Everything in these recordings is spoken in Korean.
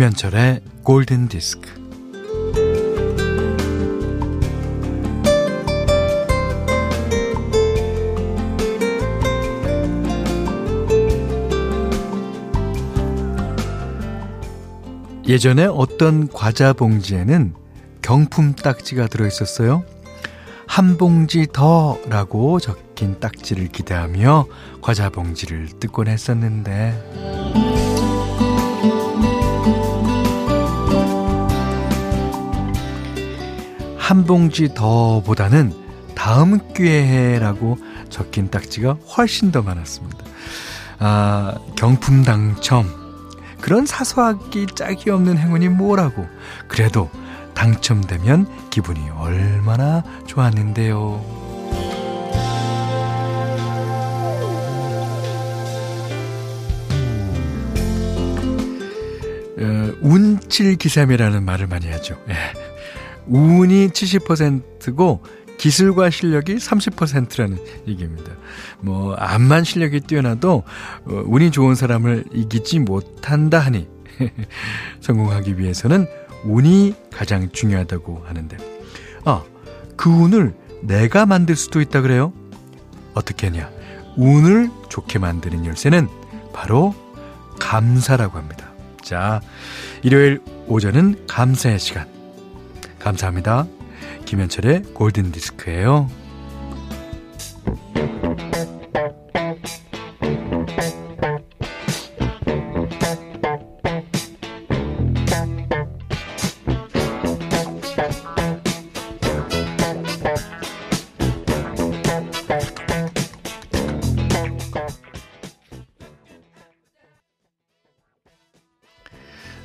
김현철의 골든 디스크. 예전에 어떤 과자 봉지에는 경품 딱지가 들어 있었어요. 한 봉지 더라고 적힌 딱지를 기대하며 과자 봉지를 뜯곤 했었는데 한 봉지 더 보다는 다음 기회라고 적힌 딱지가 훨씬 더 많았습니다. 아, 경품 당첨. 그런 사소하기 짝이 없는 행운이 뭐라고. 그래도 당첨되면 기분이 얼마나 좋았는데요. 어, 운칠기삼이라는 말을 많이 하죠. 예. 운이 70%고 기술과 실력이 30%라는 얘기입니다. 뭐 암만 실력이 뛰어나도 어, 운이 좋은 사람을 이기지 못한다 하니 성공하기 위해서는 운이 가장 중요하다고 하는데 아, 그 운을 내가 만들 수도 있다 그래요? 어떻게 하냐? 운을 좋게 만드는 열쇠는 바로 감사라고 합니다. 자, 일요일 오전은 감사의 시간. 감사합니다. 김현철의 골든 디스크예요.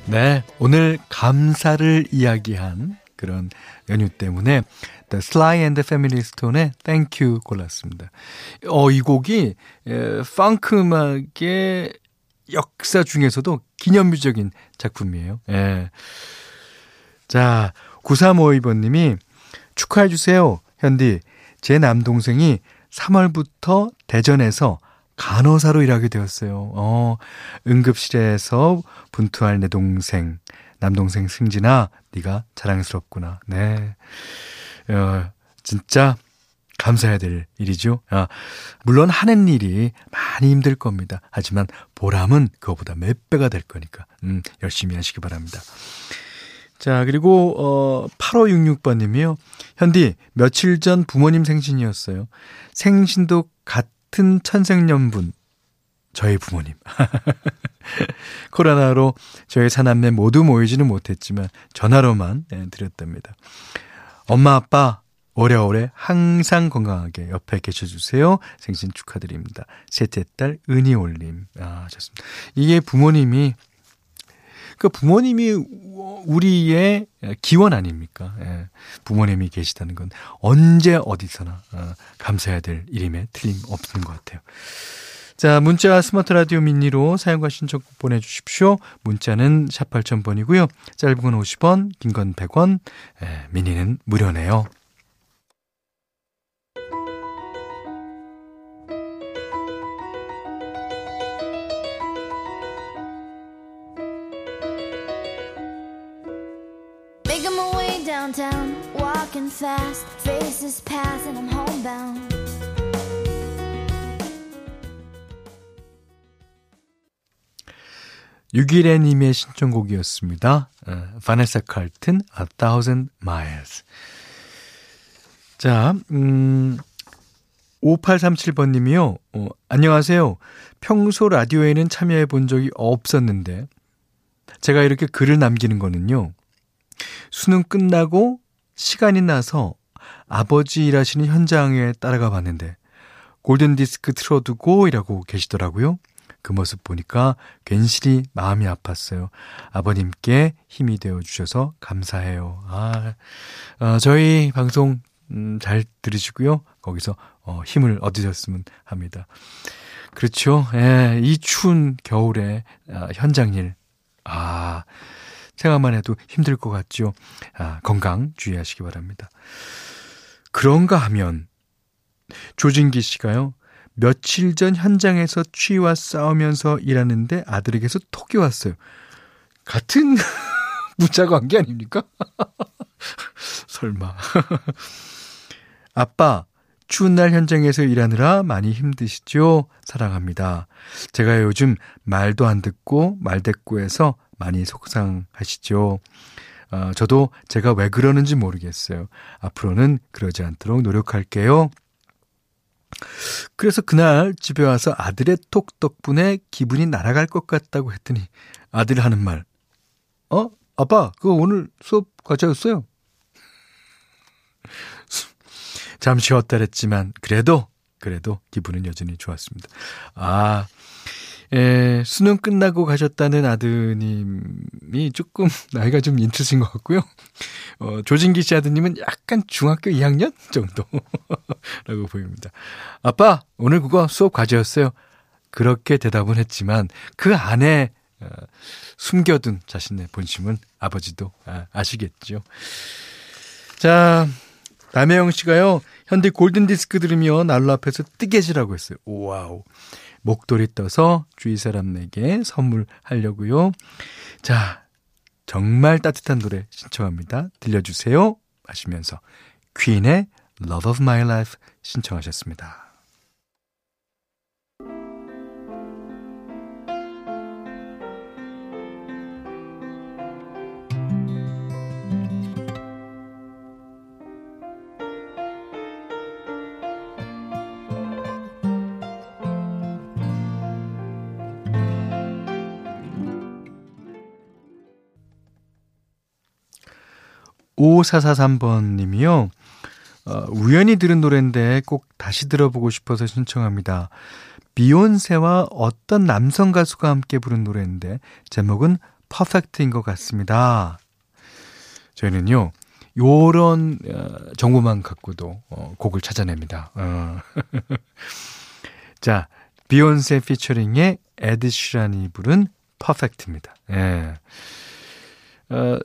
네, 오늘 감사를 이야기한 그런 연휴 때문에 The Sly and the Family Stone의 Thank You 골랐습니다. 어, 이 곡이 에, 펑크 음악의 역사 중에서도 기념비적인 작품이에요. 예. 자, 9352번님이 축하해주세요. 현디, 제 남동생이 3월부터 대전에서 간호사로 일하게 되었어요. 어, 응급실에서 분투할 내 동생, 남동생 승진아, 네가 자랑스럽구나. 네. 어, 진짜 감사해야 될 일이죠. 아, 물론 하는 일이 많이 힘들 겁니다. 하지만 보람은 그거보다 몇 배가 될 거니까, 음, 열심히 하시기 바랍니다. 자, 그리고, 어, 8566번 님이요. 현디, 며칠 전 부모님 생신이었어요. 생신도 같은 천생연분. 저희 부모님. 코로나로 저희 사남매 모두 모이지는 못했지만 전화로만 네, 드렸답니다. 엄마 아빠 오래오래 항상 건강하게 옆에 계셔주세요. 생신 축하드립니다. 셋째 딸 은희올림. 아 좋습니다. 이게 부모님이 그 부모님이 우리의 기원 아닙니까? 예. 부모님이 계시다는 건 언제 어디서나 어, 감사해야 될 일임에 틀림없는 것 같아요. 자, 문자 스마트 라디오 미니로 사용과 신청곡 보내주십시오. 문자는 샵 8000번이고요. 짧은 건 50원, 긴 건 100원, 에, 미니는 무료네요. downtown, walking fast, faces pass and I'm homebound. 유기래님의 신청곡이었습니다. 바네사 칼튼, A Thousand Miles. 자, 음, 5837번님이요. 어, 안녕하세요. 평소 라디오에는 참여해 본 적이 없었는데, 제가 이렇게 글을 남기는 거는요. 수능 끝나고 시간이 나서 아버지 일하시는 현장에 따라가 봤는데, 골든디스크 틀어두고 이라고 계시더라고요. 그 모습 보니까 괜시리 마음이 아팠어요. 아버님께 힘이 되어 주셔서 감사해요. 아, 어, 저희 방송 음, 잘 들으시고요. 거기서 어, 힘을 얻으셨으면 합니다. 그렇죠. 예, 이 추운 겨울에 아, 현장 일. 아, 생각만 해도 힘들 것 같죠. 아, 건강 주의하시기 바랍니다. 그런가 하면 조진기 씨가요. 며칠 전 현장에서 취와 싸우면서 일하는데 아들에게서 톡이 왔어요. 같은 문자 관계 아닙니까? 설마. 아빠, 추운 날 현장에서 일하느라 많이 힘드시죠? 사랑합니다. 제가 요즘 말도 안 듣고 말대꾸해서 많이 속상하시죠? 어, 저도 제가 왜 그러는지 모르겠어요. 앞으로는 그러지 않도록 노력할게요. 그래서 그날 집에 와서 아들의 톡 덕분에 기분이 날아갈 것 같다고 했더니 아들 하는 말. 어? 아빠, 그거 오늘 수업 과제였어요? 잠시 그랬지만, 그래도, 그래도 기분은 여전히 좋았습니다. 아, 에, 수능 끝나고 가셨다는 아드님이 조금 나이가 좀 인트신 것 같고요. 어, 조진기 씨 아드님은 약간 중학교 2학년 정도라고 보입니다. 아빠, 오늘 그거 수업 과제였어요. 그렇게 대답은 했지만 그 안에 어, 숨겨둔 자신의 본심은 아버지도 아, 아시겠죠. 자, 남혜영 씨가요, 현대 골든디스크 들으며 난로 앞에서 뜨개질하고 했어요. 와우. 목도리 떠서 주위 사람에게 선물하려고요. 자, 정말 따뜻한 노래 신청합니다. 들려주세요. 하시면서 퀸의 Love of My Life 신청하셨습니다. 5443번 님이요. 어, 우연히 들은 노래인데 꼭 다시 들어보고 싶어서 신청합니다. 비욘세와 어떤 남성 가수가 함께 부른 노래인데 제목은 퍼펙트인 것 같습니다. 저희는요, 요런 어, 정보만 갖고도 어, 곡을 찾아냅니다. 어. 자, 비욘세 피처링의 에드 슈란이 부른 퍼펙트입니다. 예. 어,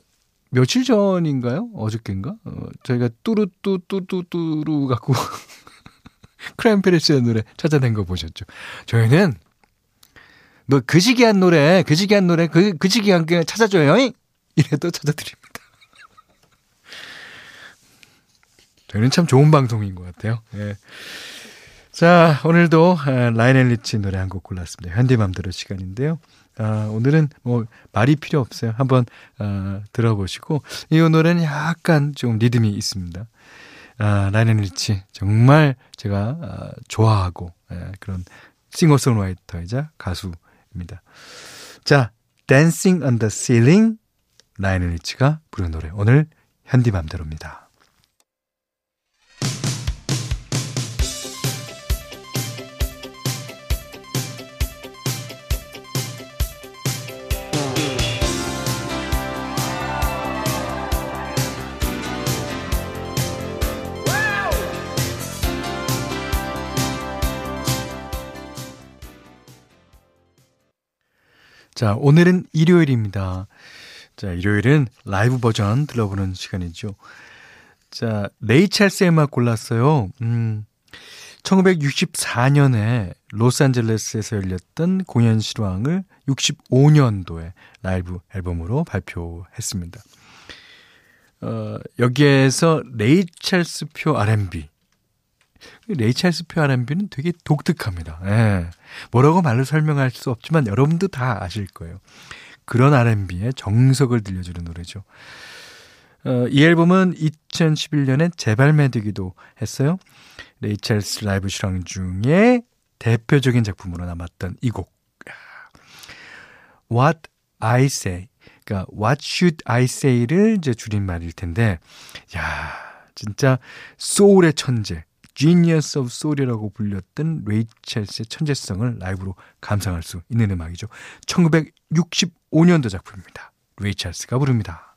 며칠 전인가요? 어저께인가? 어, 저희가 뚜루뚜 뚜뚜뚜루 갖고 크라임페리스의 노래 찾아낸 거 보셨죠? 저희는 너 그지기한 노래, 그지기한 노래, 그 그지기한 게 찾아줘요. 이래도 찾아드립니다. 저희는 참 좋은 방송인 것 같아요. 예. 자, 오늘도 아, 라이넬 리치 노래 한 곡 골랐습니다. 현디맘대로 시간인데요. 아, 오늘은 뭐 말이 필요 없어요. 한번 아, 들어보시고 이 노래는 약간 좀 리듬이 있습니다. 아, 라이넬 리치 정말 제가 아, 좋아하고 예, 그런 싱어송라이터이자 가수입니다. 자, Dancing on the Ceiling 라이넬 리치가 부른 노래 오늘 현디맘대로입니다. 자, 오늘은 일요일입니다. 자, 일요일은 라이브 버전 들어보는 시간이죠. 자, 레이 찰스의 음악 골랐어요. 음, 1964년에 로스앤젤레스에서 열렸던 공연 실황을 65년도에 라이브 앨범으로 발표했습니다. 어, 여기에서 레이 찰스표 R&B 레이 찰스 표 R&B는 되게 독특합니다. 예. 뭐라고 말로 설명할 수 없지만 여러분도 다 아실 거예요. 그런 R&B의 정석을 들려주는 노래죠. 어, 이 앨범은 2011년에 재발매되기도 했어요. 레이 찰스 라이브 실황 중에 대표적인 작품으로 남았던 이 곡. What I Say. 그러니까 What Should I Say를 이제 줄임말일 텐데, 야, 진짜 소울의 천재. Genius of Soul이라고 불렸던 레이첼스의 천재성을 라이브로 감상할 수 있는 음악이죠. 1965년도 작품입니다. 레이첼스가 부릅니다.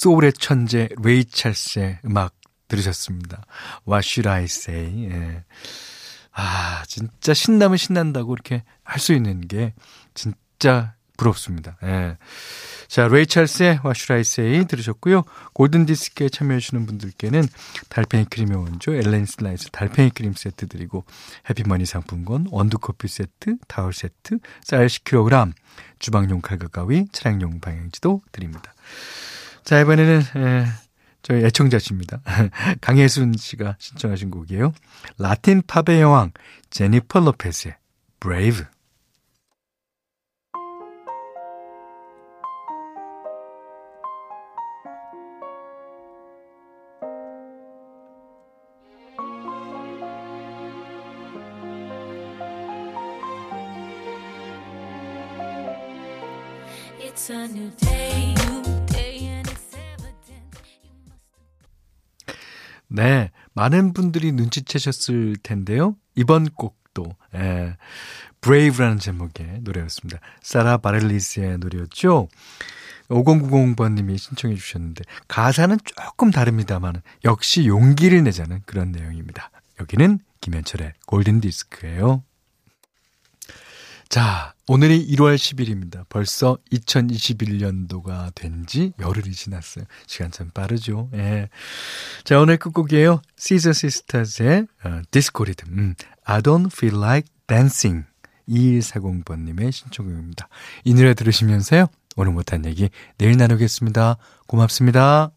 소울의 천재 레이 찰스의 음악 들으셨습니다. What'd I Say? 예. 아, 진짜 신나면 신난다고 이렇게 할 수 있는 게 진짜 부럽습니다. 예. 자, 레이 찰스의 What'd I Say 들으셨고요. 골든 디스크에 참여해주시는 분들께는 달팽이 크림의 원조 엘렌실라 달팽이 크림 세트 드리고 해피머니 상품권 원두 커피 세트, 타월 세트, 쌀 10kg, 주방용 칼과 가위, 차량용 방향제도 드립니다. 자, 이번에는 에, 저희 애청자십니다. 강혜순 씨가 신청하신 곡이에요. 라틴 팝의 여왕 제니퍼 로페스의 Brave. It's a new day 네, 많은 분들이 눈치채셨을 텐데요. 이번 곡도 예, 브레이브라는 제목의 노래였습니다. 사라 바렐리스의 노래였죠. 5090번님이 신청해 주셨는데 가사는 조금 다릅니다만 역시 용기를 내자는 그런 내용입니다. 여기는 김현철의 골든 디스크예요. 자, 오늘이 1월 10일입니다. 벌써 2021년도가 된 지 열흘이 지났어요. 시간 참 빠르죠. 예. 자, 오늘 끝곡이에요. 시저 시스터즈의 어, 디스코 리듬. 음, I don't feel like dancing. 2140번님의 신청곡입니다. 이 노래 들으시면서요. 오늘 못한 얘기 내일 나누겠습니다. 고맙습니다.